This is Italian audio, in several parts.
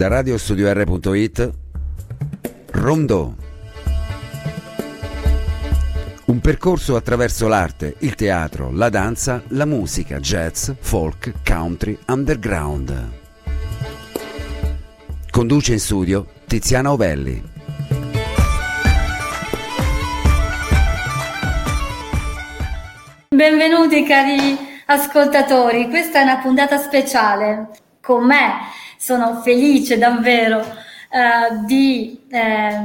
Da radiostudio.r.it Rondò. Un percorso attraverso l'arte, il teatro, la danza, la musica, jazz, folk, country, underground. Conduce in studio Tiziana Ovelli. Benvenuti cari ascoltatori, questa è una puntata speciale. Con me sono felice davvero eh, di eh,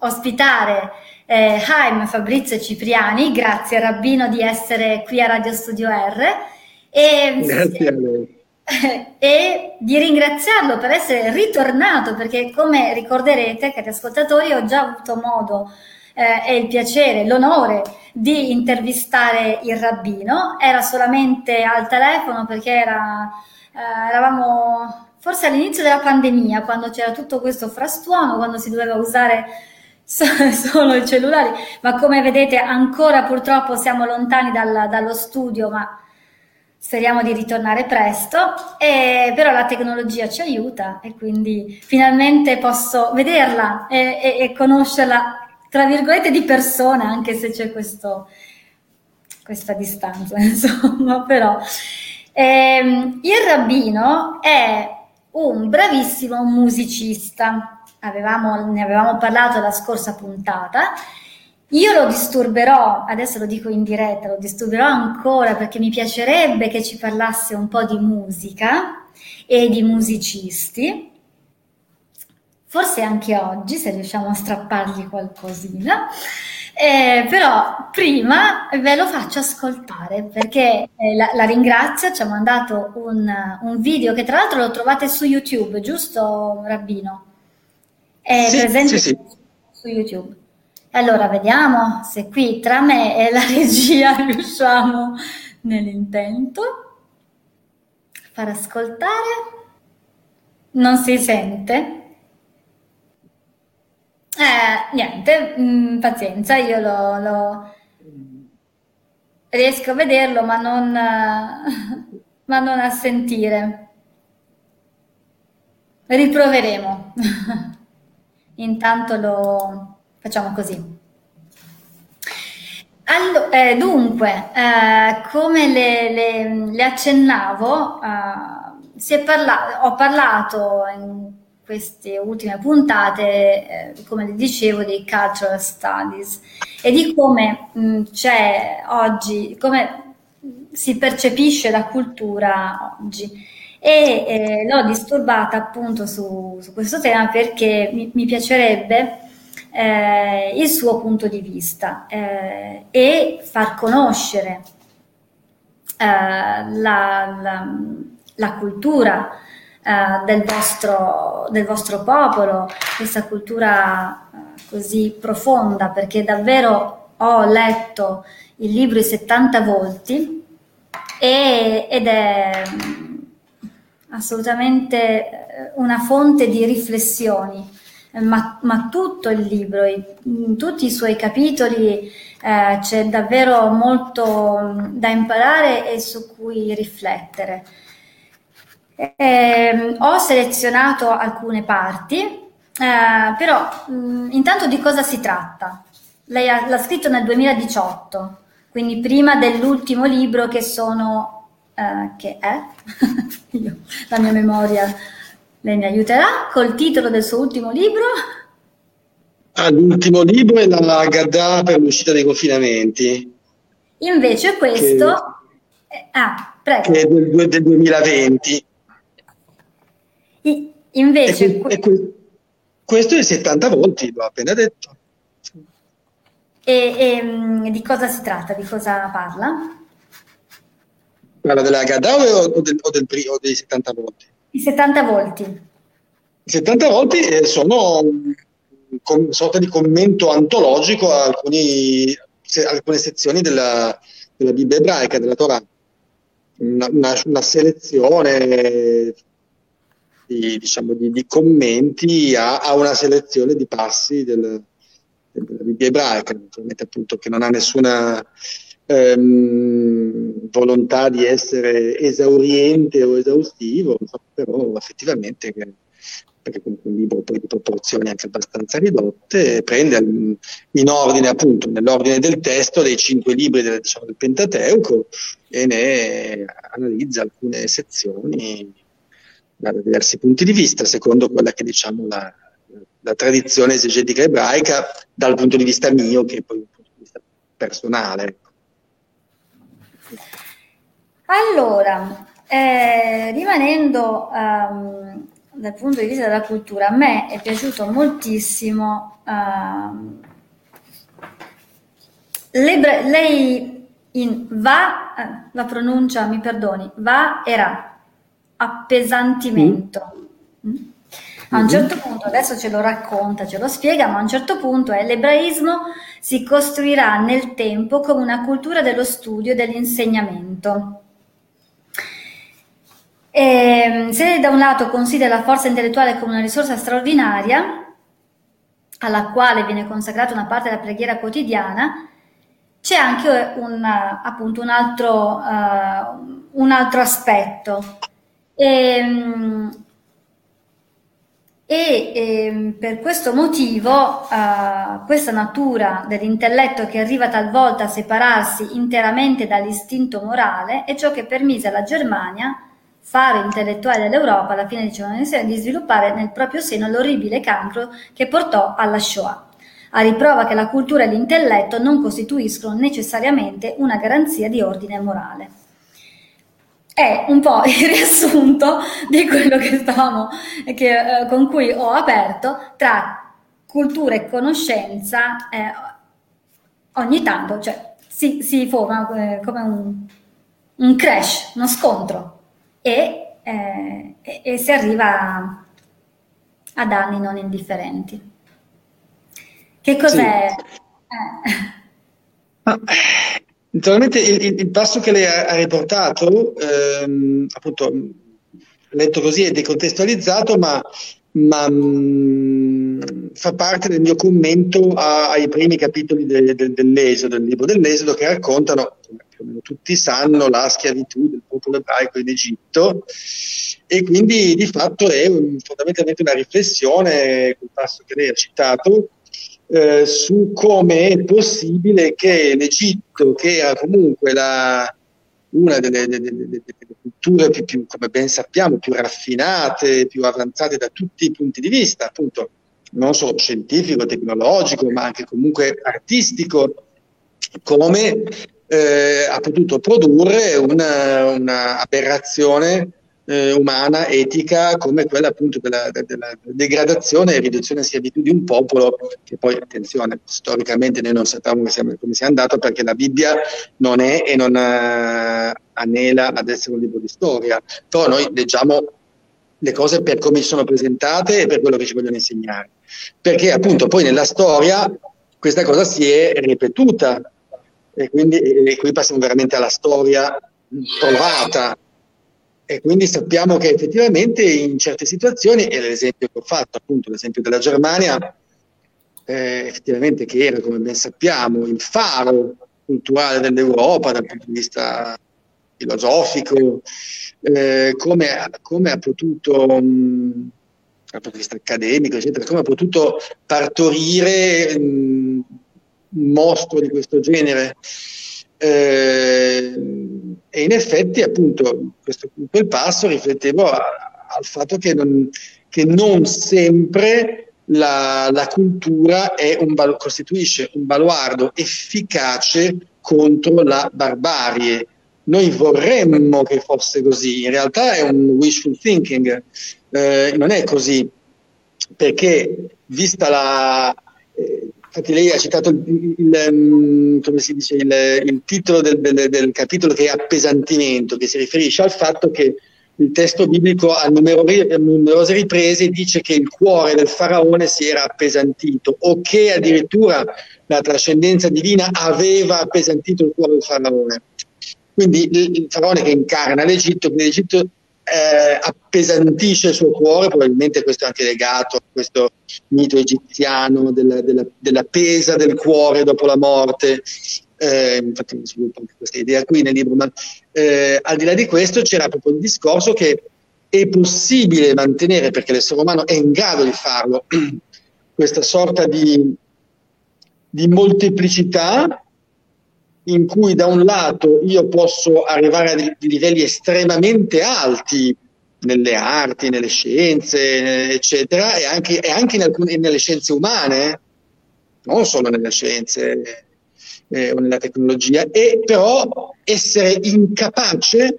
ospitare eh, Haim Fabrizio Cipriani, grazie Rabbino di essere qui a Radio Studio R. E, grazie a lei. E di ringraziarlo per essere ritornato, perché come ricorderete, cari ascoltatori, ho già avuto modo eh, e il piacere, l'onore di intervistare il rabbino. Era solamente al telefono perché era, eh, eravamo forse all'inizio della pandemia, quando c'era tutto questo frastuono, quando si doveva usare solo i cellulari, ma come vedete ancora purtroppo siamo lontani dal, dallo studio, ma speriamo di ritornare presto, e, però la tecnologia ci aiuta e quindi finalmente posso vederla e, e, e conoscerla, tra virgolette, di persona, anche se c'è questo, questa distanza, insomma, però. Ehm, il rabbino è un bravissimo musicista, avevamo, ne avevamo parlato la scorsa puntata. Io lo disturberò, adesso lo dico in diretta, lo disturberò ancora perché mi piacerebbe che ci parlasse un po' di musica e di musicisti. Forse anche oggi, se riusciamo a strappargli qualcosina. Eh, però prima ve lo faccio ascoltare perché eh, la, la, ringrazio, ci ha mandato un, un, video che tra l'altro lo trovate su YouTube, giusto Rabbino? È sì, presente sì, sì. su YouTube. Allora vediamo se qui tra me e la regia riusciamo nell'intento far ascoltare. Non si sente? Eh, niente, mh, mm, pazienza, io lo, lo, riesco a vederlo, ma non, ma non a sentire. Riproveremo. Intanto lo facciamo così. Allora, eh, dunque, eh, come le, le, le accennavo, eh, parla- ho parlato in queste ultime puntate, eh, come dicevo, dei cultural studies e di come mh, mm, c'è oggi, come si percepisce la cultura oggi. E eh, l'ho disturbata appunto su, su, questo tema perché mi, mi piacerebbe eh, il suo punto di vista eh, e far conoscere eh, la, la, la cultura eh, del, vostro, del, vostro, popolo, questa cultura eh, così profonda, perché davvero ho letto il libro I 70 volti e, ed è mm, assolutamente eh, una fonte di riflessioni. Ma, ma, tutto il libro, in tutti i suoi capitoli eh, c'è davvero molto mm, da imparare e su cui riflettere. Eh, ho selezionato alcune parti, eh, però mh, mm, intanto di cosa si tratta? Lei ha, l'ha scritto nel 2018, quindi prima dell'ultimo libro che sono, eh, che è, Io, la mia memoria, lei mi aiuterà, col titolo del suo ultimo libro. Ah, l'ultimo libro è la Gadda per l'uscita dei confinamenti. Invece questo... Che, ah, prego. Che è del, del 2020. Invece... E, e que- questo è 70 volti, l'ho appena detto. E, e, mm, di cosa si tratta? Di cosa parla? Parla della Gadà o, del, o, del, o dei 70 volti? I 70 volti. I 70 volti eh, sono una sorta di commento antologico a alcuni, se, alcune sezioni della, della Bibbia ebraica, della Torah. Una, una, una selezione di, diciamo, di, di commenti a, a, una selezione di passi del, della Bibbia ebraica, naturalmente appunto che non ha nessuna ehm, volontà di essere esauriente o esaustivo, però effettivamente perché comunque un libro poi di proporzioni anche abbastanza ridotte, prende in ordine appunto, nell'ordine del testo dei cinque libri del, diciamo, del Pentateuco e ne analizza alcune sezioni da diversi punti di vista, secondo quella che diciamo la, la tradizione esegetica ebraica dal punto di vista mio, che poi un punto di vista personale. Ecco. Allora, eh, rimanendo um, dal punto di vista della cultura, a me è piaciuto moltissimo uh, lei in va, eh, la pronuncia mi perdoni, va era appesantimento. Mm. A un mm-hmm. certo punto, adesso ce lo racconta, ce lo spiega, ma a un certo punto è l'ebraismo si costruirà nel tempo come una cultura dello studio e dell'insegnamento. E, ehm, se da un lato considera la forza intellettuale come una risorsa straordinaria, alla quale viene consacrata una parte della preghiera quotidiana, c'è anche un, appunto, un, altro, uh, un altro aspetto. E, ehm, e, e, ehm, per questo motivo uh, questa natura dell'intelletto che arriva talvolta a separarsi interamente dall'istinto morale è ciò che permise alla Germania faro intellettuale dell'Europa alla fine del XIX di sviluppare nel proprio seno l'orribile cancro che portò alla Shoah, a riprova che la cultura e l'intelletto non costituiscono necessariamente una garanzia di ordine morale. È un po' il riassunto di quello che stavamo, che, eh, con cui ho aperto tra cultura e conoscenza. Eh, ogni tanto cioè, si, si forma eh, come un, un crash, uno scontro e, eh, e, e si arriva a danni non indifferenti. Che cos'è? Sì. Eh. naturalmente il, il, passo che lei ha, riportato, ehm, appunto, letto così è decontestualizzato, ma, ma mh, mm, fa parte del mio commento a, ai primi capitoli de, de, dell'Esodo, del libro dell'Esodo, che raccontano come tutti sanno, la schiavitù del popolo ebraico in Egitto. E quindi di fatto è un, fondamentalmente una riflessione, quel passo che lei ha citato, eh, su come è possibile che l'Egitto, che era comunque la, una delle, delle, delle, culture più, più, come ben sappiamo, più raffinate, più avanzate da tutti i punti di vista, appunto non solo scientifico, tecnologico, ma anche comunque artistico, come eh, ha potuto produrre una, una aberrazione eh, umana, etica, come quella appunto della, della, degradazione e riduzione a schiavitù di un popolo, che poi, attenzione, storicamente noi non sappiamo come sia andato, perché la Bibbia non è e non uh, anela ad essere un libro di storia, però noi leggiamo le cose per come sono presentate e per quello che ci vogliono insegnare. Perché appunto poi nella storia questa cosa si è ripetuta. E quindi e qui passiamo veramente alla storia provata e quindi sappiamo che effettivamente in certe situazioni, e l'esempio che ho fatto, appunto l'esempio della Germania, eh, effettivamente che era, come ben sappiamo, il faro culturale dell'Europa dal punto di vista filosofico, eh, come, come, ha potuto, mh, dal punto di vista accademico, eccetera, come ha potuto partorire mh, un mostro di questo genere. Eh, e in effetti, appunto, questo, quel passo riflettevo a, al fatto che non, che non sempre la, la cultura un, costituisce un baluardo efficace contro la barbarie. Noi vorremmo che fosse così, in realtà è un wishful thinking, eh, non è così, perché vista la, eh, Infatti lei ha citato il, il, mm, dice, il, il titolo del, del, del, capitolo che è appesantimento, che si riferisce al fatto che il testo biblico a, numerose riprese dice che il cuore del faraone si era appesantito o che addirittura la trascendenza divina aveva appesantito il cuore del faraone. Quindi il, faraone che incarna l'Egitto, l'Egitto eh, appesantisce il suo cuore, probabilmente questo è anche legato a questo mito egiziano della, della, della pesa del cuore dopo la morte, eh, infatti sviluppo anche questa idea qui nel libro, ma eh, al di là di questo c'era proprio il discorso che è possibile mantenere, perché l'essere umano è in grado di farlo, questa sorta di, di molteplicità in cui da un lato io posso arrivare a livelli estremamente alti nelle arti, nelle scienze, eccetera, e anche, e anche alcune, nelle scienze umane, non solo nelle scienze eh, o nella tecnologia, e però essere incapace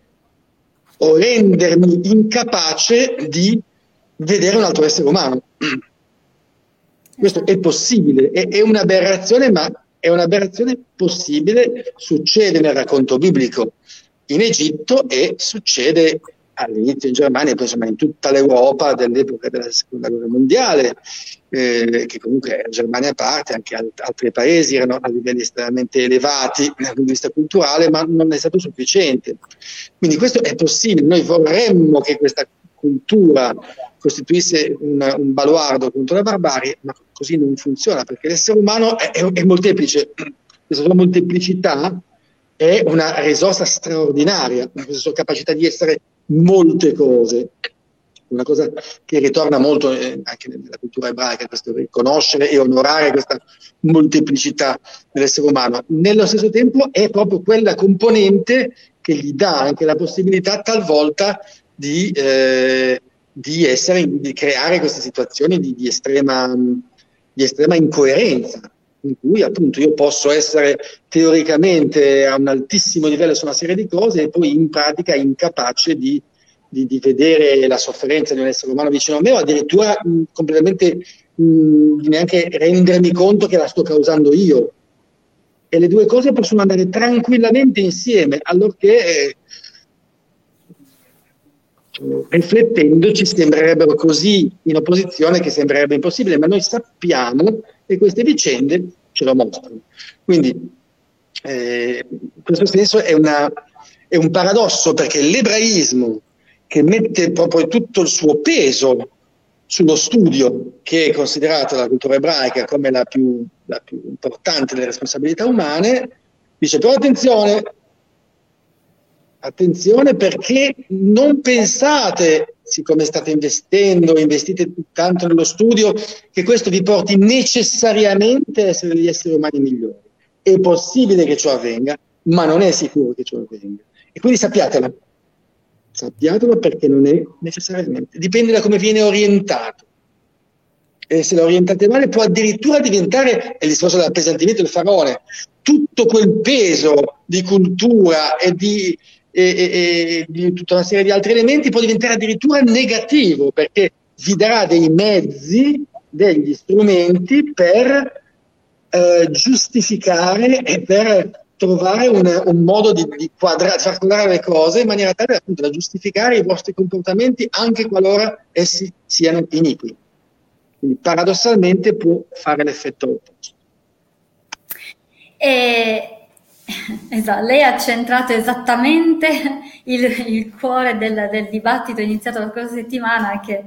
o rendermi incapace di vedere un altro essere umano. Questo è possibile, è, è un'aberrazione, ma è un'aberrazione possibile, succede nel racconto biblico in Egitto e succede all'inizio in Germania, poi insomma in tutta l'Europa dell'epoca della seconda guerra mondiale, eh, che comunque Germania a parte, anche alt- altri paesi erano a livelli estremamente elevati dal punto di vista culturale, ma non è stato sufficiente. Quindi questo è possibile, noi vorremmo che questa cultura costituisse una, un baluardo contro la barbarie, ma così non funziona perché l'essere umano è, è, è molteplice, questa sua molteplicità è una risorsa straordinaria, questa sua capacità di essere molte cose. Una cosa che ritorna molto eh, anche nella cultura ebraica, questo riconoscere e onorare questa molteplicità dell'essere umano. Nello stesso tempo è proprio quella componente che gli dà anche la possibilità talvolta di, eh, di, essere, di creare queste situazioni di, di, estrema, di estrema incoerenza in cui appunto io posso essere teoricamente a un altissimo livello su una serie di cose e poi in pratica incapace di, di, di vedere la sofferenza di un essere umano vicino a me o addirittura mh, completamente mh, neanche rendermi conto che la sto causando io. E le due cose possono andare tranquillamente insieme, allorché eh, riflettendo ci sembrerebbero così in opposizione che sembrerebbe impossibile, ma noi sappiamo e queste vicende ce lo mostrano. Quindi eh, in questo senso è, una, è un paradosso perché l'ebraismo che mette proprio tutto il suo peso sullo studio che è considerato la cultura ebraica come la più, la più importante delle responsabilità umane, dice però attenzione, attenzione perché non pensate siccome state investendo, investite tanto nello studio, che questo vi porti necessariamente a essere degli esseri umani migliori. È possibile che ciò avvenga, ma non è sicuro che ciò avvenga. E quindi sappiatelo. Sappiatelo perché non è necessariamente. Dipende da come viene orientato. E se lo orientate male può addirittura diventare, è il discorso dell'appesantimento del faraone, tutto quel peso di cultura e di, e, e, e, di tutta una serie di altri elementi può diventare addirittura negativo perché vi darà dei mezzi, degli strumenti per eh, giustificare e per trovare un, un modo di, di, far quadrare le cose in maniera tale appunto, da giustificare i vostri comportamenti anche qualora essi siano iniqui. Quindi paradossalmente può fare l'effetto opposto. E Esatto, lei ha centrato esattamente il, il cuore del, del, dibattito iniziato la scorsa settimana che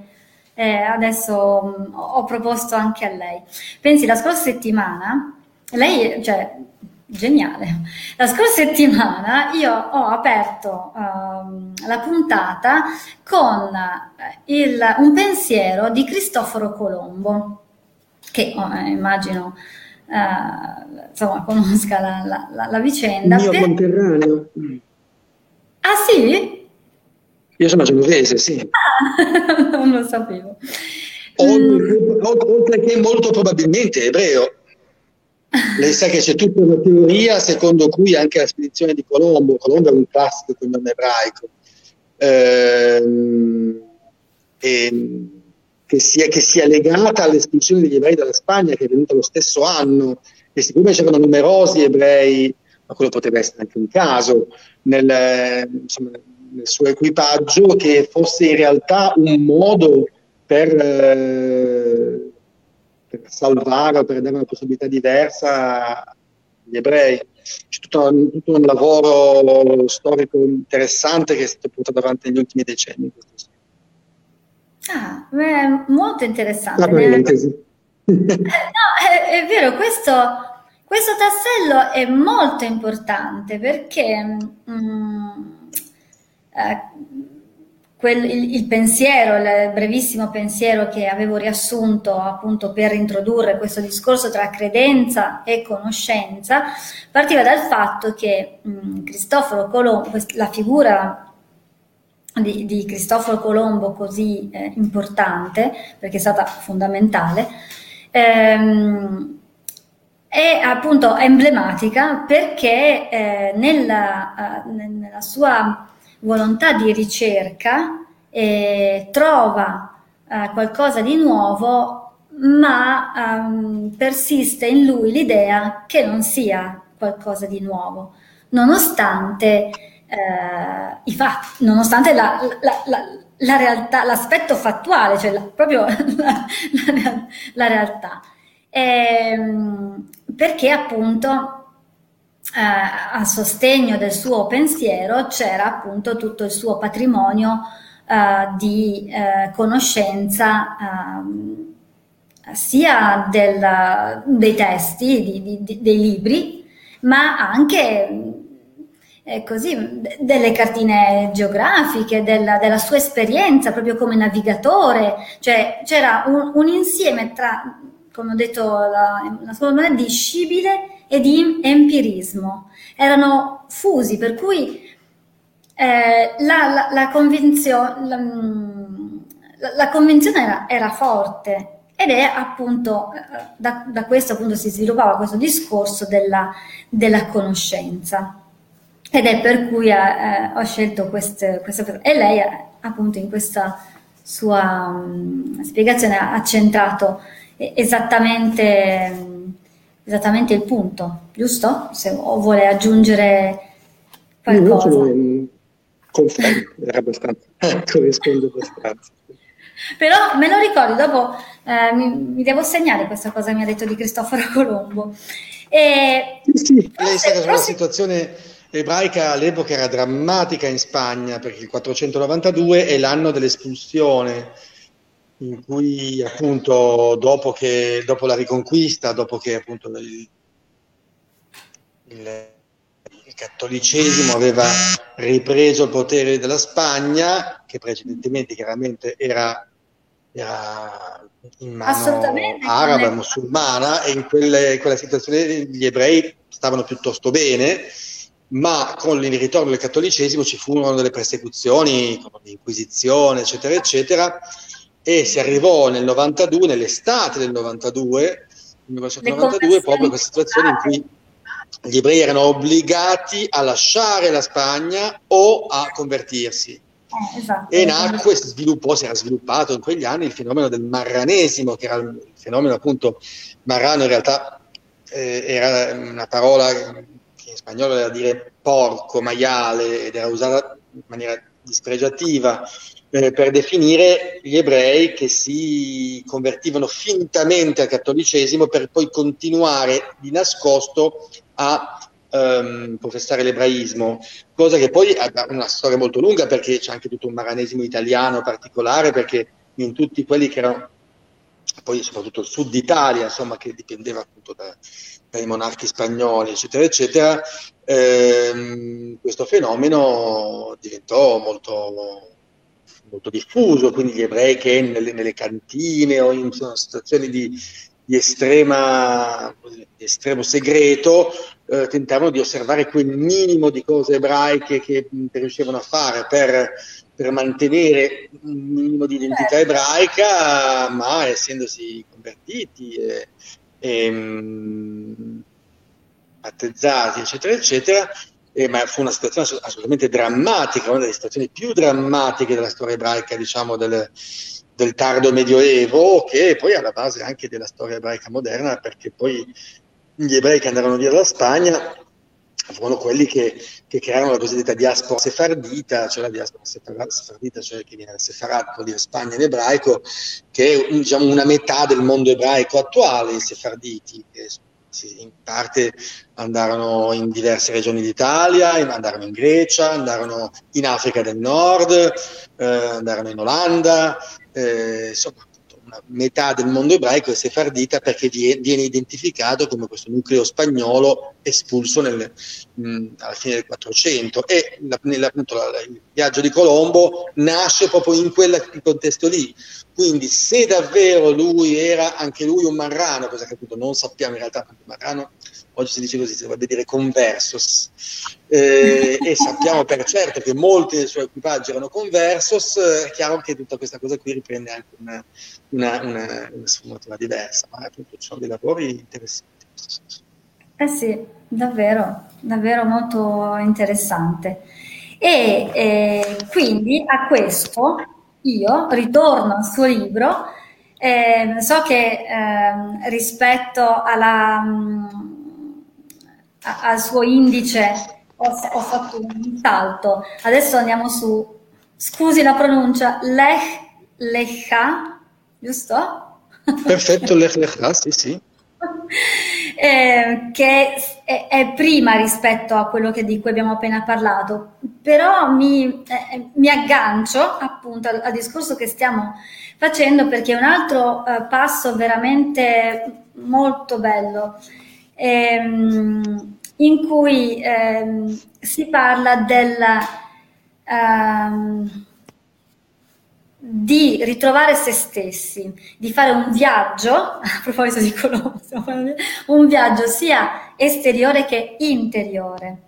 eh, adesso mh, ho proposto anche a lei. Pensi, la scorsa settimana, lei, cioè, geniale, la scorsa settimana io ho aperto uh, la puntata con eh, il, un pensiero di Cristoforo Colombo, che oh, eh, immagino uh, insomma, conosca la, la, la, la vicenda. Il mio per... conterraneo. Ah sì? Io sono genovese, sì. Ah, non lo sapevo. Oltre, mm. oltre che molto probabilmente ebreo. Lei sa che c'è tutta una teoria secondo cui anche la spedizione di Colombo, Colombo è un classico con nome ebraico, ehm, e, che sia, che sia legata all'espulsione degli ebrei dalla Spagna, che è venuta lo stesso anno, e siccome c'erano numerosi ebrei, ma quello poteva essere anche un caso, nel, insomma, nel suo equipaggio, che fosse in realtà un modo per, eh, per salvare o per dare una possibilità diversa agli ebrei. C'è tutto, tutto, un lavoro storico interessante che è stato portato avanti negli ultimi decenni. Ah, beh, molto interessante. No, è, è, vero, questo, questo, tassello è molto importante perché mm, eh, quel, il, il, pensiero, il brevissimo pensiero che avevo riassunto appunto per introdurre questo discorso tra credenza e conoscenza, partiva dal fatto che mh, Cristoforo Colombo, la figura di, di Cristoforo Colombo così eh, importante, perché è stata fondamentale, ehm, è appunto emblematica perché eh, nella, uh, nella sua volontà di ricerca eh, trova eh, qualcosa di nuovo, ma um, persiste in lui l'idea che non sia qualcosa di nuovo, nonostante eh, i fatti, nonostante la, la, la, la, realtà, l'aspetto fattuale, cioè proprio la, realtà. Ehm, perché appunto eh, a sostegno del suo pensiero c'era appunto tutto il suo patrimonio eh, di eh, conoscenza ehm, sia del, dei testi, di, di, dei libri, ma anche eh, così, delle cartine geografiche, della, della, sua esperienza proprio come navigatore, cioè c'era un, un insieme tra, come ho detto la, la scuola di scibile e di empirismo. Erano fusi, per cui eh, la, la, la, convinzione, la convinzione era, era, forte. Ed è appunto eh, da, da, questo appunto si sviluppava questo discorso della, della conoscenza ed è per cui eh, eh ho scelto queste, queste e lei eh, appunto in questa sua um, spiegazione ha centrato esattamente esattamente il punto, giusto? Se, o vuole aggiungere qualcosa? No, confermo, era abbastanza, corrisponde abbastanza. Però me lo ricordo, dopo eh, mi, mi, devo segnare questa cosa che mi ha detto di Cristoforo Colombo. E, sì, lei sa che la situazione ebraica all'epoca era drammatica in Spagna perché il 492 è l'anno dell'espulsione in cui appunto dopo, che, dopo la riconquista, dopo che appunto il, il, il cattolicesimo aveva ripreso il potere della Spagna, che precedentemente chiaramente era, era in mano araba, musulmana, e in quelle, quella situazione gli ebrei stavano piuttosto bene, ma con il ritorno del cattolicesimo ci furono delle persecuzioni, l'inquisizione, eccetera, eccetera, e si arrivò nel 92, nell'estate del 92, 1992 proprio a questa situazione in cui gli ebrei erano obbligati a lasciare la Spagna o a convertirsi. Eh, esatto, e nacque, si sviluppò, si era sviluppato in quegli anni il fenomeno del marranesimo, che era il fenomeno appunto marrano in realtà eh, era una parola in spagnolo era dire porco, maiale, ed era usata in maniera dispregiativa eh, per definire gli ebrei che si convertivano fintamente al cattolicesimo per poi continuare di nascosto a um, professare l'ebraismo, cosa che poi ha una storia molto lunga perché c'è anche tutto un maranesimo italiano particolare, perché in tutti quelli che erano, poi soprattutto il sud d'Italia, insomma, che dipendeva appunto da, dai monarchi spagnoli, eccetera, eccetera, ehm, questo fenomeno diventò molto molto diffuso, quindi gli ebrei che nelle, nelle cantine o in situazioni di, di, estrema, di estremo segreto eh, tentavano di osservare quel minimo di cose ebraiche che, riuscivano a fare per, per, mantenere un minimo di identità certo. ebraica, ma essendosi convertiti e, e mh, battezzati, eccetera, eccetera, eh, ma fu una situazione assolutamente drammatica, una delle situazioni più drammatiche della storia ebraica, diciamo, del, del tardo medioevo, che poi è alla base anche della storia ebraica moderna, perché poi gli ebrei che andarono via dalla Spagna furono quelli che, che crearono la cosiddetta diaspora sefardita, cioè la diaspora sefardita, cioè che viene da Sefarat, vuol dire Spagna in ebraico, che è diciamo, una metà del mondo ebraico attuale, i sefarditi, che in parte andarono in diverse regioni d'Italia, andarono in Grecia, andarono in Africa del Nord, eh, andarono in Olanda, eh, insomma metà del mondo ebraico è sefardita perché viene identificato come questo nucleo spagnolo espulso nel, mh, alla fine del 400 e la, nella, appunto, la, il viaggio di Colombo nasce proprio in quel contesto lì. Quindi se davvero lui era anche lui un marrano, cosa che appunto non sappiamo in realtà, perché marrano oggi si dice così, si dovrebbe dire conversos, eh, e sappiamo per certo che molti dei suoi equipaggi erano conversos, è chiaro che tutta questa cosa qui riprende anche una, una, una, una sfumatura diversa, ma appunto ci sono dei lavori interessanti. Eh sì, davvero, davvero molto interessante. E eh, quindi a questo io ritorno al suo libro. Eh, so che eh, rispetto alla, mh, a, al suo indice ho, ho, fatto un salto. Adesso andiamo su, scusi la pronuncia, Lech Lecha, giusto? Perfetto, Lech Lecha, sì, sì. Eh, che è, è, prima rispetto a quello che, di cui abbiamo appena parlato, però mi, eh, mi aggancio appunto al, al, discorso che stiamo facendo perché è un altro eh, passo veramente molto bello ehm, in cui ehm, si parla del, ehm, di ritrovare se stessi, di fare un viaggio, a proposito di Colombo, un viaggio sia esteriore che interiore.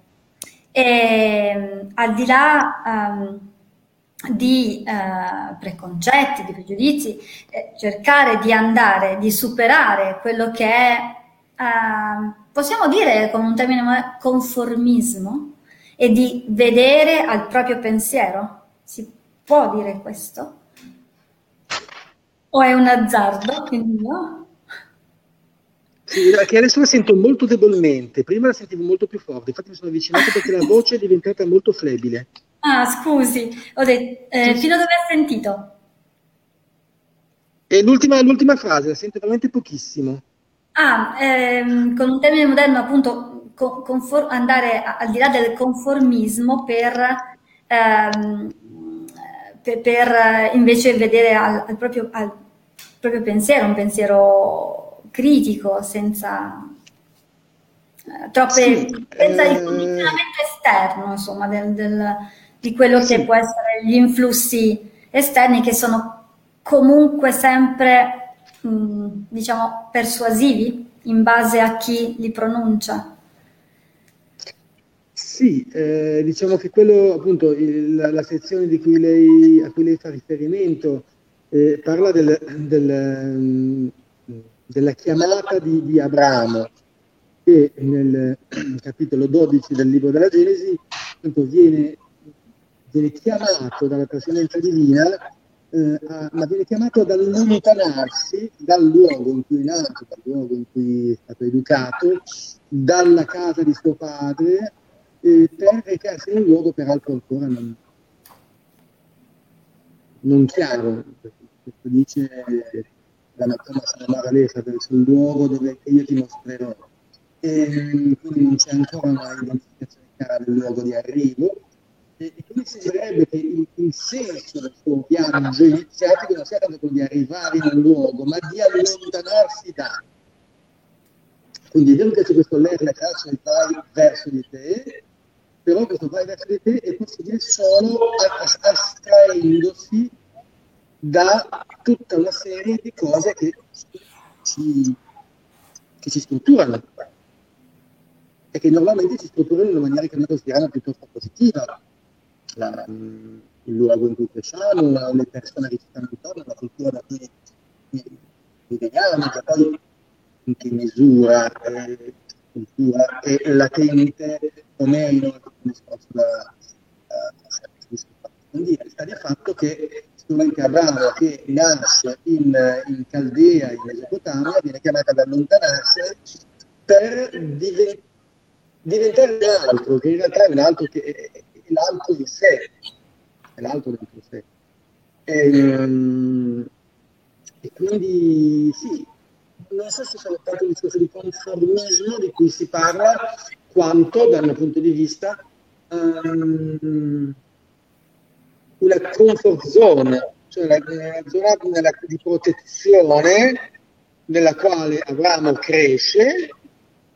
E, ehm, al di là um, di uh, preconcetti, di pregiudizi, eh, cercare di andare, di superare quello che è uh, possiamo dire con un termine conformismo e di vedere al proprio pensiero? Si può dire questo? O è un azzardo? Quindi no? Sì, che adesso la sento molto debolmente, prima la sentivo molto più forte, infatti mi sono avvicinato perché la voce è diventata molto flebile. Ah, scusi, ho detto, eh, fino a dove hai sentito? E l'ultima, l'ultima frase, la sento veramente pochissimo. Ah, ehm, con un termine moderno appunto confor- andare al di là del conformismo per, ehm, per, per invece vedere al, al, proprio, al, proprio, pensiero, un pensiero critico, senza eh, troppe, sì, senza eh... il condizionamento esterno, insomma, del, del, di quello sì. che può essere gli influssi esterni che sono comunque sempre Mm, diciamo, persuasivi in base a chi li pronuncia? Sì, eh, diciamo che quello appunto il, la, la, sezione cui lei, a cui lei fa riferimento eh, parla del, del, mm, della chiamata di, di, Abramo che nel capitolo 12 del libro della Genesi appunto, viene, viene chiamato dalla trascendenza divina eh, ma viene chiamato ad allontanarsi dal luogo in cui è nato, dal luogo in cui è stato educato, dalla casa di suo padre, eh, per recarsi in un luogo peraltro ancora non, non chiaro. Questo dice la Mattina Sanamara Lesa verso luogo dove io ti mostrerò. E, quindi non c'è ancora una identificazione chiara del luogo di arrivo e quindi sembrerebbe che il, il, senso del suo viaggio iniziatico non sia tanto quello di arrivare in un luogo, ma di allontanarsi da. Quindi è vero che c'è questo ler la caccia e vai verso di te, però questo vai verso di te è possibile solo astraendosi da tutta una serie di cose che ci, che ci strutturano e che normalmente ci strutturano in una maniera che noi consideriamo piuttosto positiva la, il luogo in cui cresciamo, le persone che ci stanno intorno, la cultura cui viviamo, che poi in che misura eh, cultura è latente o meno, è un discorso da approfondire. Sta di fatto che studente Abramo che nasce in, in Caldea, in Mesopotamia, viene chiamato ad allontanarsi per diven- diventare un altro, che in realtà è un altro che è, l'alto di sé, è l'alto dentro sé. E, ehm, e quindi sì, non so se sono tanto un discorso di conformismo di cui si parla, quanto dal mio punto di vista um, una comfort zone, cioè la, la zona nella, di protezione nella quale Abramo cresce,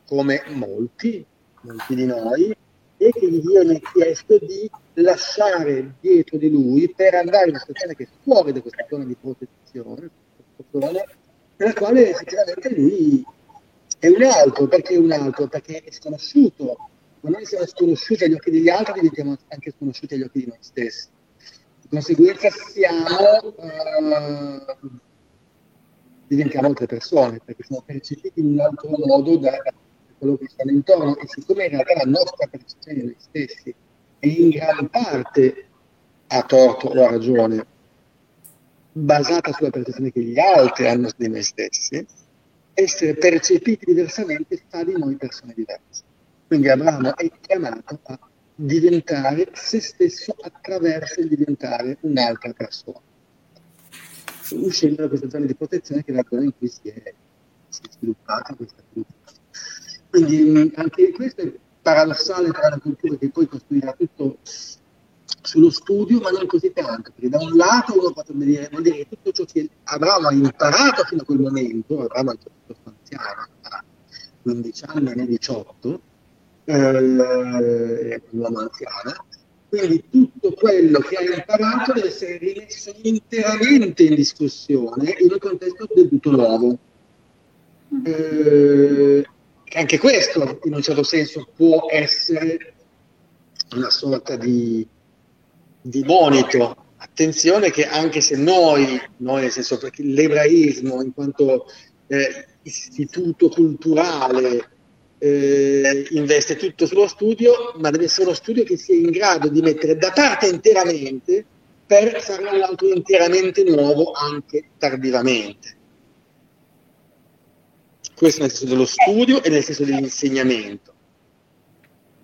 come molti, molti di noi, e che gli viene chiesto di lasciare dietro di lui per andare in una situazione che è fuori da questa zona di protezione, nella quale effettivamente lui è un altro, perché è un altro? Perché è sconosciuto, ma noi siamo sconosciuti agli occhi degli altri, diventiamo anche sconosciuti agli occhi di noi stessi. Di conseguenza siamo, uh, diventiamo altre persone, perché siamo percepiti in un altro modo da, quello che stanno intorno e siccome in realtà la nostra percezione di noi stessi è in gran parte a torto o a ragione basata sulla percezione che gli altri hanno di noi stessi, essere percepiti diversamente fa di noi persone diverse. Quindi Abramo è chiamato a diventare se stesso attraverso il diventare un'altra persona, uscendo da questa zona di protezione che è la zona in cui si è, sviluppata questa cultura. Quindi anche questo è paradossale tra la cultura che poi costruirà tutto sullo studio, ma non così tanto, perché da un lato uno potrebbe dire, vuol dire che tutto ciò che Abramo ha imparato fino a quel momento, Abramo è piuttosto anziano, ha 15 anni, ne 18, eh, è un uomo anziano, quindi tutto quello che ha imparato deve essere rimesso interamente in discussione in un contesto del tutto nuovo. Eh, anche questo, in un certo senso, può essere una sorta di di monito. Attenzione che anche se noi, noi nel senso perché l'ebraismo in quanto eh, istituto culturale eh, investe tutto sullo studio, ma deve essere uno studio che sia in grado di mettere da parte interamente per farne un altro interamente nuovo anche tardivamente. Questo nel senso dello studio e nel senso dell'insegnamento.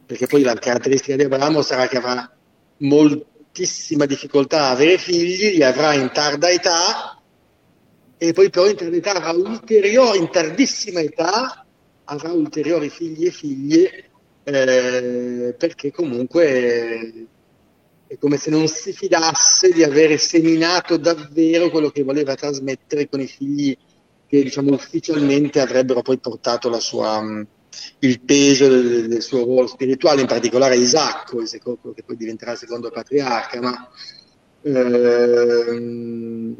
Perché poi la caratteristica di Abramo sarà che avrà moltissima difficoltà a avere figli, li avrà in tarda età e poi però in tarda età avrà ulteriori, in tardissima età avrà ulteriori figli e figlie eh, perché comunque è come se non si fidasse di avere seminato davvero quello che voleva trasmettere con i figli che diciamo ufficialmente avrebbero poi portato la sua, il peso del, del, suo ruolo spirituale, in particolare Isacco, secondo, che poi diventerà il secondo patriarca, ma ehm,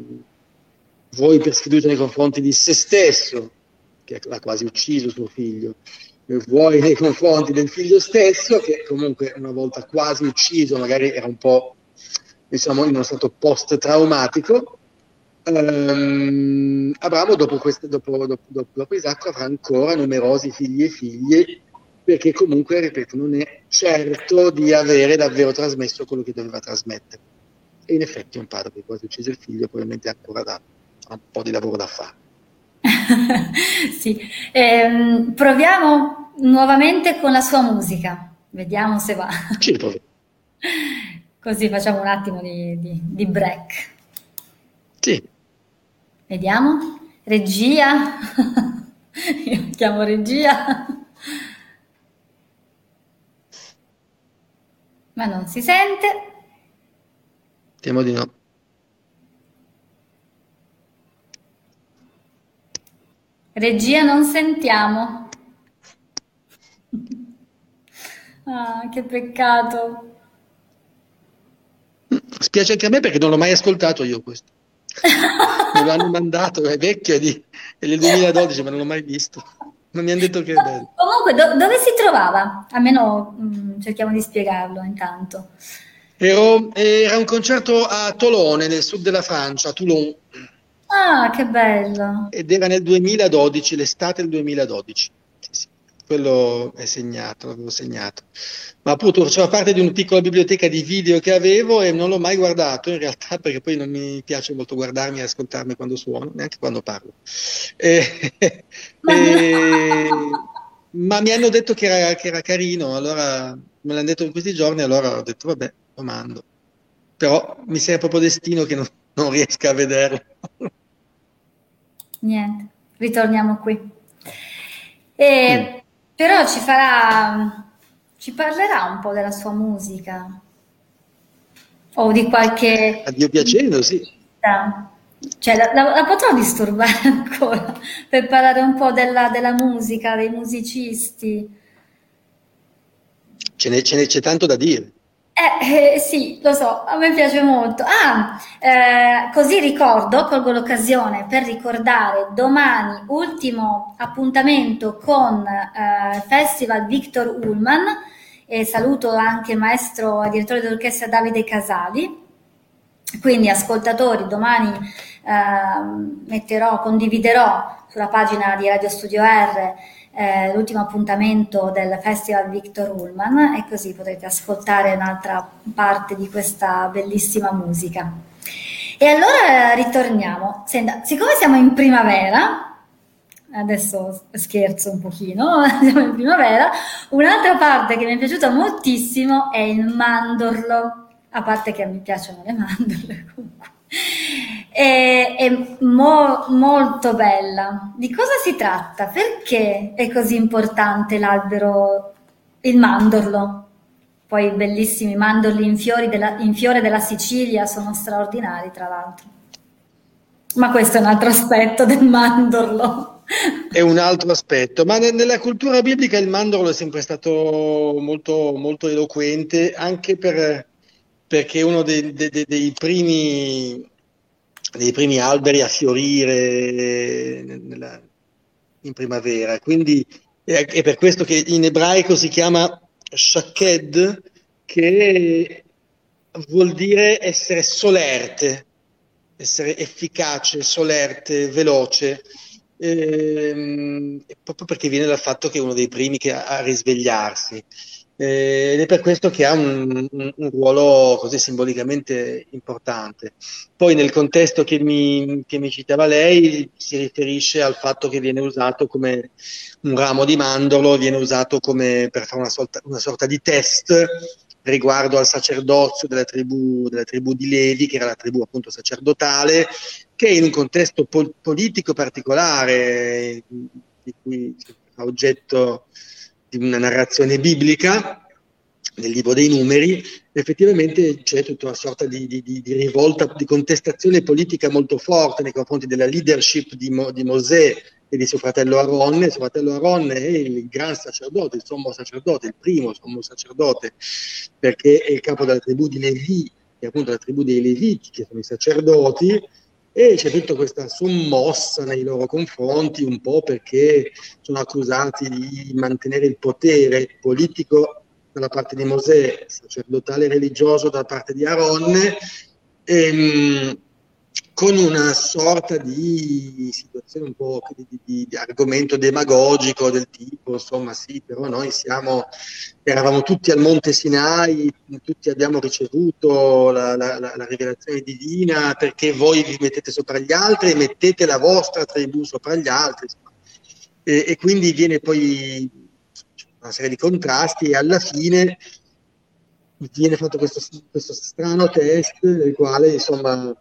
vuoi per sfiducia nei confronti di se stesso, che l'ha quasi ucciso suo figlio, vuoi nei confronti del figlio stesso, che comunque una volta quasi ucciso, magari era un po' diciamo in uno stato post-traumatico, ehm, Abramo dopo, queste, dopo, dopo, dopo, Isacco avrà ancora numerosi figli e figlie perché comunque, ripeto, non è certo di avere davvero trasmesso quello che doveva trasmettere. E in effetti un padre che quasi uccise il figlio probabilmente ha ancora da, un po' di lavoro da fare. sì, ehm, proviamo nuovamente con la sua musica, vediamo se va. Sì, Così facciamo un attimo di, di, di break. Vediamo. Regia. Io chiamo regia. Ma non si sente. Temo di no. Regia non sentiamo. Ah, che peccato. Spiace anche a me perché non l'ho mai ascoltato io questo me lo hanno mandato, è vecchio, è, di, è del 2012, ma non l'ho mai visto. Non mi hanno detto che è bello. Comunque, do, dove si trovava? Almeno mh, mm, cerchiamo di spiegarlo intanto. Ero, era un concerto a Tolone, nel sud della Francia, a Toulon. Ah, che bello! Ed era nel 2012, l'estate del 2012. Quello è segnato, l'avevo segnato. Ma appunto faceva parte di una piccola biblioteca di video che avevo e non l'ho mai guardato in realtà perché poi non mi piace molto guardarmi e ascoltarmi quando suono, neanche quando parlo. E, e, ma mi hanno detto che era, che era, carino, allora me l'hanno detto in questi giorni, allora ho detto vabbè, lo mando. Però mi sembra proprio destino che non, non riesca a vederlo. Niente, ritorniamo qui. E. Però ci farà, ci parlerà un po' della sua musica o di qualche... A Dio piacendo, sì. Cioè, la, la, la, potrò disturbare ancora per parlare un po' della, della musica, dei musicisti. Ce n'è, ce n'è, c'è tanto da dire. Eh, eh, sì, lo so, a me piace molto. Ah, eh, così ricordo, colgo l'occasione per ricordare domani ultimo appuntamento con eh, Festival Victor Ullman e saluto anche il maestro e direttore d'orchestra Davide Casali. Quindi ascoltatori, domani eh, metterò, condividerò sulla pagina di Radio Studio R eh, l'ultimo appuntamento del Festival Victor Ullman e così potrete ascoltare un'altra parte di questa bellissima musica. E allora ritorniamo. Senta, siccome siamo in primavera, adesso scherzo un pochino, siamo in primavera, un'altra parte che mi è piaciuta moltissimo è il mandorlo, a parte che mi piacciono le mandorle comunque. È, è mo, molto bella. Di cosa si tratta? Perché è così importante l'albero, il mandorlo? Poi i bellissimi mandorli in, della, in fiore della Sicilia sono straordinari, tra l'altro. Ma questo è un altro aspetto del mandorlo. È un altro aspetto, ma nella cultura biblica il mandorlo è sempre stato molto, molto eloquente, anche per, perché uno dei, dei, dei, primi, dei, primi, alberi a fiorire nella, in primavera. Quindi è, è, per questo che in ebraico si chiama shaked, che vuol dire essere solerte, essere efficace, solerte, veloce. Ehm, proprio perché viene dal fatto che è uno dei primi a risvegliarsi. Eh, ed è per questo che ha un, un, ruolo così simbolicamente importante. Poi nel contesto che mi, che mi, citava lei si riferisce al fatto che viene usato come un ramo di mandorlo, viene usato come per fare una sorta, una sorta di test riguardo al sacerdozio della tribù, della tribù, di Levi, che era la tribù appunto sacerdotale, che in un contesto pol- politico particolare, di cui fa oggetto di una narrazione biblica nel libro dei numeri, effettivamente c'è tutta una sorta di, di, di, rivolta, di contestazione politica molto forte nei confronti della leadership di, Mo, di Mosè e di suo fratello Aaron. Suo fratello Aaron è il gran sacerdote, il sommo sacerdote, il primo sommo sacerdote, perché è il capo della tribù di Levi, che è appunto la tribù dei Leviti, che sono i sacerdoti, e c'è tutta questa sommossa nei loro confronti, un po' perché sono accusati di mantenere il potere politico dalla parte di Mosè, sacerdotale e religioso dalla parte di Aronne, ehm, con una sorta di situazione un po' di, di, di, argomento demagogico del tipo, insomma sì, però noi siamo, eravamo tutti al Monte Sinai, tutti abbiamo ricevuto la, la, la, la rivelazione divina perché voi vi mettete sopra gli altri e mettete la vostra tribù sopra gli altri. E, e quindi viene poi una serie di contrasti e alla fine viene fatto questo, questo strano test nel quale insomma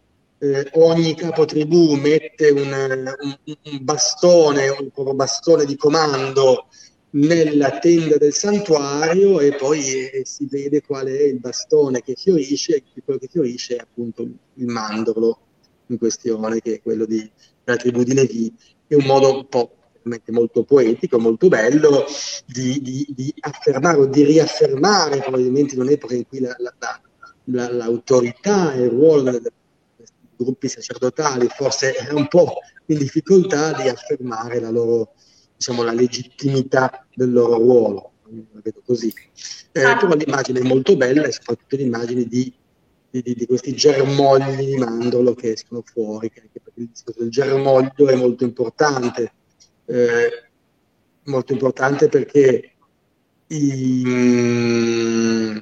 eh, ogni capotribù mette un, un, un bastone, un bastone di comando nella tenda del santuario e poi eh, si vede qual è il bastone che fiorisce e quello che fiorisce è appunto il mandorlo in questione che è quello di, della tribù di Levi. È un modo un po' molto poetico, molto bello di, di, di, affermare o di riaffermare probabilmente in un'epoca in cui la, la, la, l'autorità e il ruolo del, gruppi sacerdotali forse è un po' in difficoltà di affermare la loro, diciamo, la legittimità del loro ruolo, la vedo così. Eh, ah. però l'immagine è molto bella e soprattutto l'immagine di, di, di, questi germogli di mandorlo che escono fuori, che anche perché il discorso del germoglio è molto importante, eh, molto importante perché i, mm,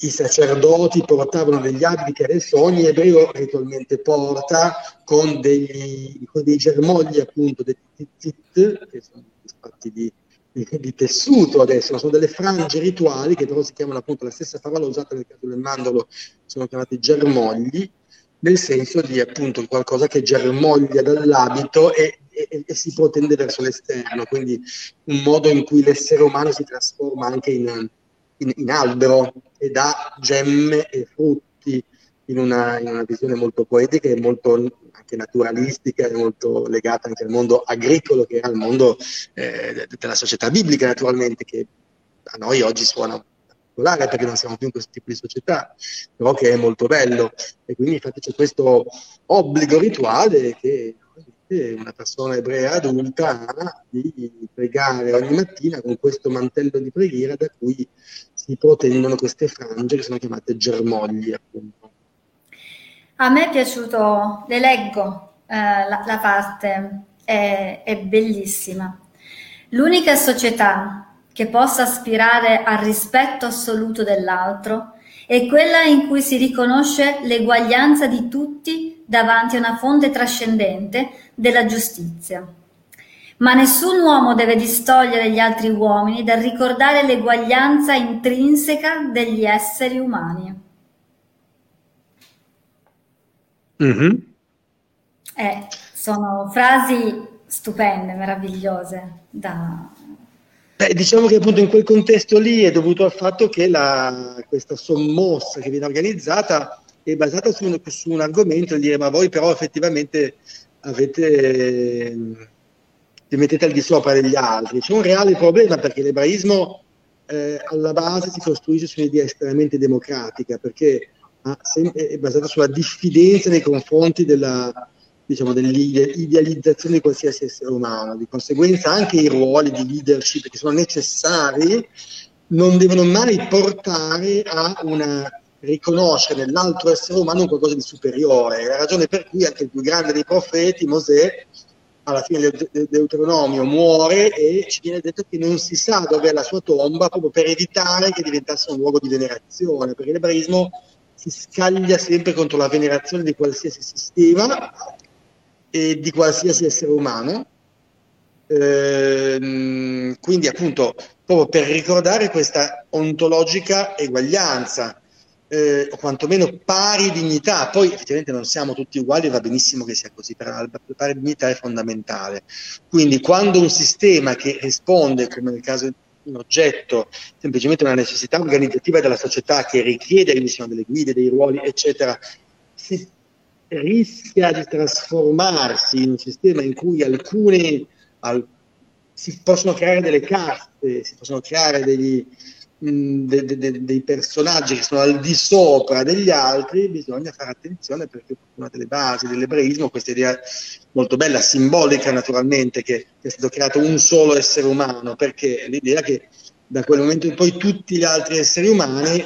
i sacerdoti portavano degli abiti che adesso ogni ebreo ritualmente porta con, degli, con dei germogli appunto dei titit, che sono fatti di, di, di, tessuto adesso, sono delle frange rituali che però si chiamano appunto la stessa parola usata nel caso del mandolo, sono chiamati germogli, nel senso di appunto qualcosa che germoglia dall'abito e, e, e si protende verso l'esterno, quindi un modo in cui l'essere umano si trasforma anche in in, in albero e dà gemme e frutti in una, in una visione molto poetica e molto anche naturalistica e molto legata anche al mondo agricolo che è al mondo eh, della società biblica naturalmente che a noi oggi suona particolare perché non siamo più in questo tipo di società, però che è molto bello. E quindi infatti c'è questo obbligo rituale che una persona ebrea adulta di pregare ogni mattina con questo mantello di preghiera da cui si protendono queste frange che sono chiamate germogli appunto. A me è piaciuto, le leggo eh, la, la, parte, è, è bellissima. L'unica società che possa aspirare al rispetto assoluto dell'altro è quella in cui si riconosce l'eguaglianza di tutti davanti a una fonte trascendente della giustizia. Ma nessun uomo deve distogliere gli altri uomini dal ricordare l'eguaglianza intrinseca degli esseri umani. Mm-hmm. Eh, sono frasi stupende, meravigliose. Da... Beh, diciamo che appunto in quel contesto lì è dovuto al fatto che la, questa sommossa che viene organizzata è basata su un, su un argomento, il dire ma voi però effettivamente avete, vi mettete al di sopra degli altri. C'è un reale problema perché l'ebraismo eh, alla base si costruisce su un'idea estremamente democratica, perché è basata sulla diffidenza nei confronti della, diciamo, dell'idealizzazione di qualsiasi essere umano. Di conseguenza anche i ruoli di leadership che sono necessari non devono mai portare a una riconoscere nell'altro essere umano qualcosa di superiore. La ragione per cui anche il più grande dei profeti, Mosè, alla fine del Deuteronomio muore e ci viene detto che non si sa dove è la sua tomba proprio per evitare che diventasse un luogo di venerazione, perché l'ebraismo si scaglia sempre contro la venerazione di qualsiasi sistema e di qualsiasi essere umano. Ehm, quindi appunto proprio per ricordare questa ontologica eguaglianza eh, o quantomeno pari dignità poi effettivamente non siamo tutti uguali va benissimo che sia così però la pari dignità è fondamentale quindi quando un sistema che risponde come nel caso un oggetto, semplicemente una necessità organizzativa della società che richiede l'emissione delle guide, dei ruoli, eccetera, si rischia di trasformarsi in un sistema in cui alcune al, si possono creare delle caste, si possono creare degli, mh, de, de, de, dei personaggi che sono al di sopra degli altri, bisogna fare attenzione perché una delle basi dell'ebraismo, questa idea molto bella, simbolica naturalmente, che, che è stato creato un solo essere umano, perché l'idea che da quel momento in poi tutti gli altri esseri umani,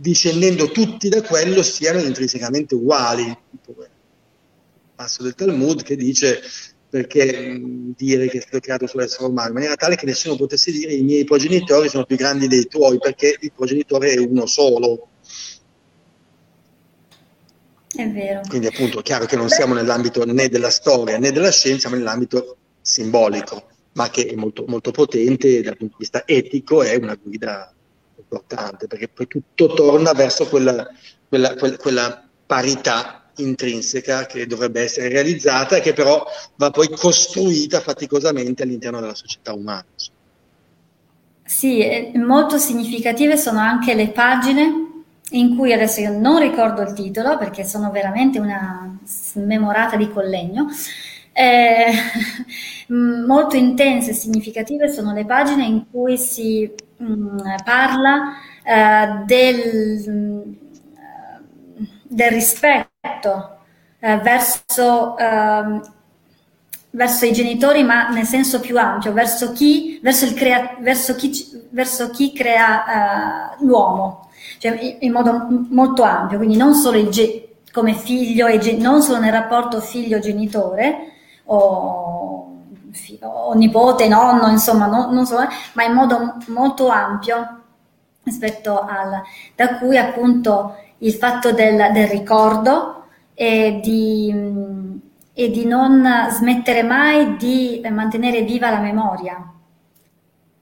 discendendo tutti da quello, siano intrinsecamente uguali. Il passo del Talmud che dice perché dire che è stato creato sull'essere umano, in maniera tale che nessuno potesse dire i miei progenitori sono più grandi dei tuoi, perché il progenitore è uno solo. È vero. Quindi appunto è chiaro che non siamo nell'ambito né della storia né della scienza, ma nell'ambito simbolico, ma che è molto, molto potente dal punto di vista etico, è una guida importante, perché poi tutto torna verso quella, quella, quella, quella parità intrinseca che dovrebbe essere realizzata e che però va poi costruita faticosamente all'interno della società umana. Sì, molto significative sono anche le pagine in cui adesso io non ricordo il titolo perché sono veramente una smemorata di collegno. Eh, molto intense e significative sono le pagine in cui si mm, parla eh, del, del rispetto eh, verso, eh, verso, i genitori, ma nel senso più ampio, verso chi, verso crea, verso chi, verso chi crea eh, l'uomo, cioè in modo molto ampio, quindi non solo ge- come figlio e ge- non solo nel rapporto figlio-genitore o, o nipote, nonno, insomma, no, non so, ma in modo molto ampio rispetto al da cui appunto il fatto del, del ricordo e di, e di, non smettere mai di mantenere viva la memoria.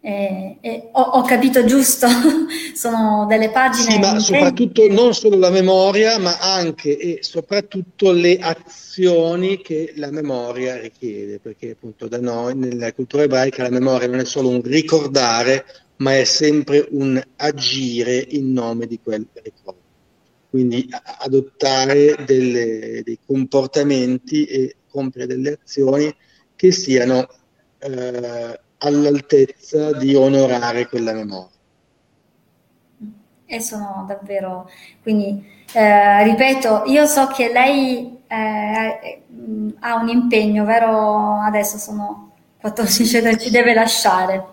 E, e ho, ho, capito giusto, sono delle pagine. Sì, ma soprattutto non solo la memoria, ma anche e soprattutto le azioni che la memoria richiede, perché appunto da noi nella cultura ebraica la memoria non è solo un ricordare, ma è sempre un agire in nome di quel ricordo. quindi adottare delle, dei comportamenti e compiere delle azioni che siano eh, all'altezza di onorare quella memoria. E sono davvero, quindi eh, ripeto, io so che lei eh, ha un impegno, vero? Adesso sono 14, ci deve lasciare.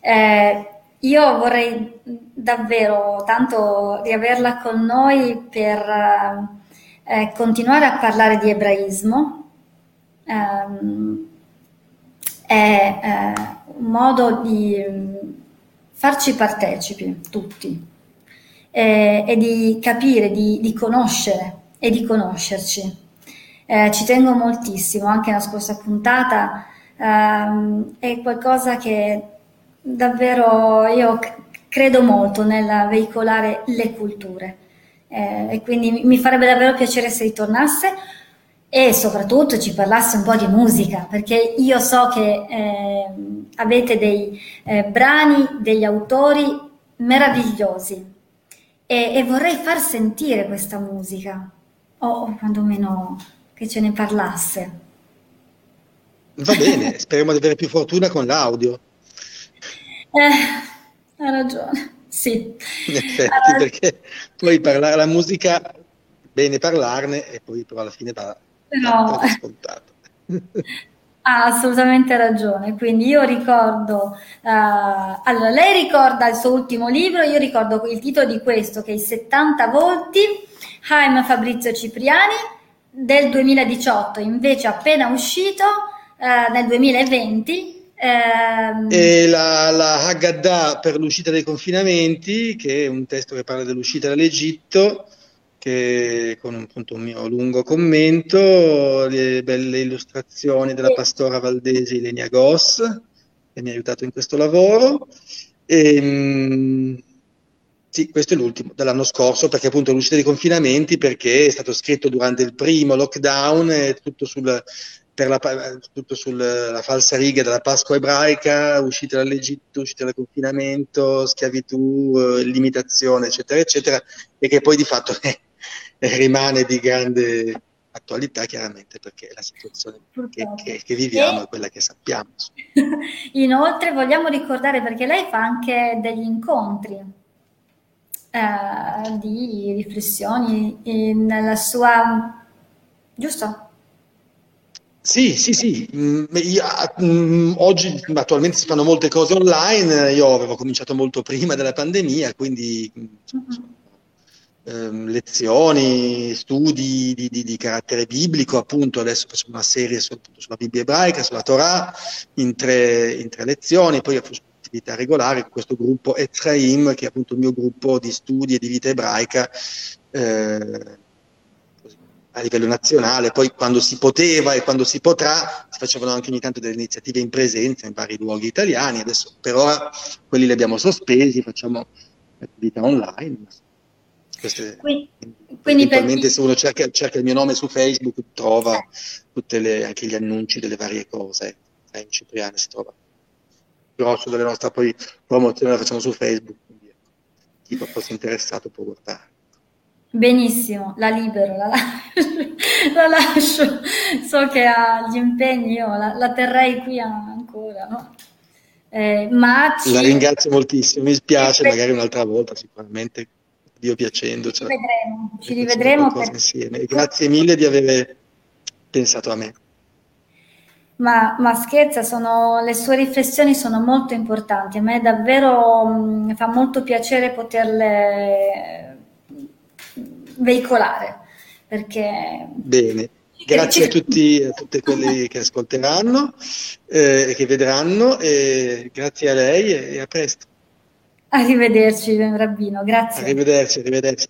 Eh, io vorrei davvero tanto riaverla con noi per eh, continuare a parlare di ebraismo. Um, è eh, un modo di farci partecipi tutti eh, e di capire, di, di, conoscere e di conoscerci. Eh, ci tengo moltissimo, anche nella scorsa puntata ehm, è qualcosa che davvero io credo molto nel veicolare le culture eh, e quindi mi farebbe davvero piacere se ritornasse e soprattutto ci parlasse un po' di musica perché io so che eh, avete dei eh, brani, degli autori meravigliosi e, e, vorrei far sentire questa musica o, o quantomeno che ce ne parlasse. Va bene, speriamo di avere più fortuna con l'audio. Eh, ha ragione, sì. In effetti, uh, perché puoi parlare la musica, bene parlarne, e poi però alla fine va però... Ha assolutamente ragione, quindi io ricordo, uh, allora lei ricorda il suo ultimo libro, io ricordo il titolo di questo che è I 70 volti, Haim Fabrizio Cipriani del 2018, invece appena uscito uh, nel 2020 Ehm... E la, la Haggadah per l'uscita dai confinamenti, che è un testo che parla dell'uscita dall'Egitto, che con appunto, un mio lungo commento, le belle illustrazioni della pastora valdese Ilenia Goss, che mi ha aiutato in questo lavoro. E, ehm, sì, questo è l'ultimo dell'anno scorso, perché appunto l'uscita dei confinamenti, perché è stato scritto durante il primo lockdown, è tutto sul per la, tutto sulla falsa riga della Pasqua ebraica, uscita dall'Egitto, uscita dal confinamento, schiavitù, eh, limitazione, eccetera, eccetera, e che poi di fatto eh, rimane di grande attualità chiaramente perché la situazione che, che, che viviamo e... è quella che sappiamo. Inoltre vogliamo ricordare perché lei fa anche degli incontri eh, di riflessioni nella sua... giusto? Sì, sì, sì. Mm, io, mm, oggi attualmente si fanno molte cose online, io avevo cominciato molto prima della pandemia, quindi uh-huh. Ehm, lezioni, studi di, di, di, carattere biblico, appunto adesso facciamo una serie su, sulla Bibbia ebraica, sulla Torah, in tre, in tre lezioni, poi attività regolare con questo gruppo Ezraim, che è appunto il mio gruppo di studi e di vita ebraica. Eh, a livello nazionale, poi quando si poteva e quando si potrà si facevano anche ogni tanto delle iniziative in presenza in vari luoghi italiani, adesso per ora quelli li abbiamo sospesi, facciamo attività online. Queste, quindi, quindi eventualmente per... se uno cerca, cerca, il mio nome su Facebook trova tutti anche gli annunci delle varie cose, eh, in Cipriani si trova. Il grosso della nostra poi promozione la facciamo su Facebook, quindi chi fosse interessato può guardare. Benissimo, la libero, la lascio, la lascio. so che ha gli impegni, io la, la terrei qui ancora, no? Eh, ma ci... La ringrazio moltissimo, mi spiace, magari un'altra volta sicuramente, Dio piacendo. Ci rivedremo, ci rivedremo per... insieme. Grazie mille di aver pensato a me. Ma, ma, scherza, sono, le sue riflessioni sono molto importanti, a me davvero mh, fa molto piacere poterle veicolare. Perché... Bene. Grazie a tutti, a tutti quelli che ascolteranno eh, e che vedranno, e grazie a lei e, e a presto. Arrivederci, Rabbino, grazie. Arrivederci, arrivederci.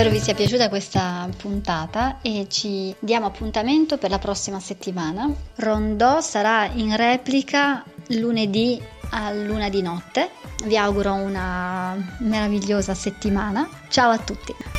Spero vi sia piaciuta questa puntata e ci diamo appuntamento per la prossima settimana. Rondò sarà in replica lunedì a luna di notte. Vi auguro una meravigliosa settimana. Ciao a tutti!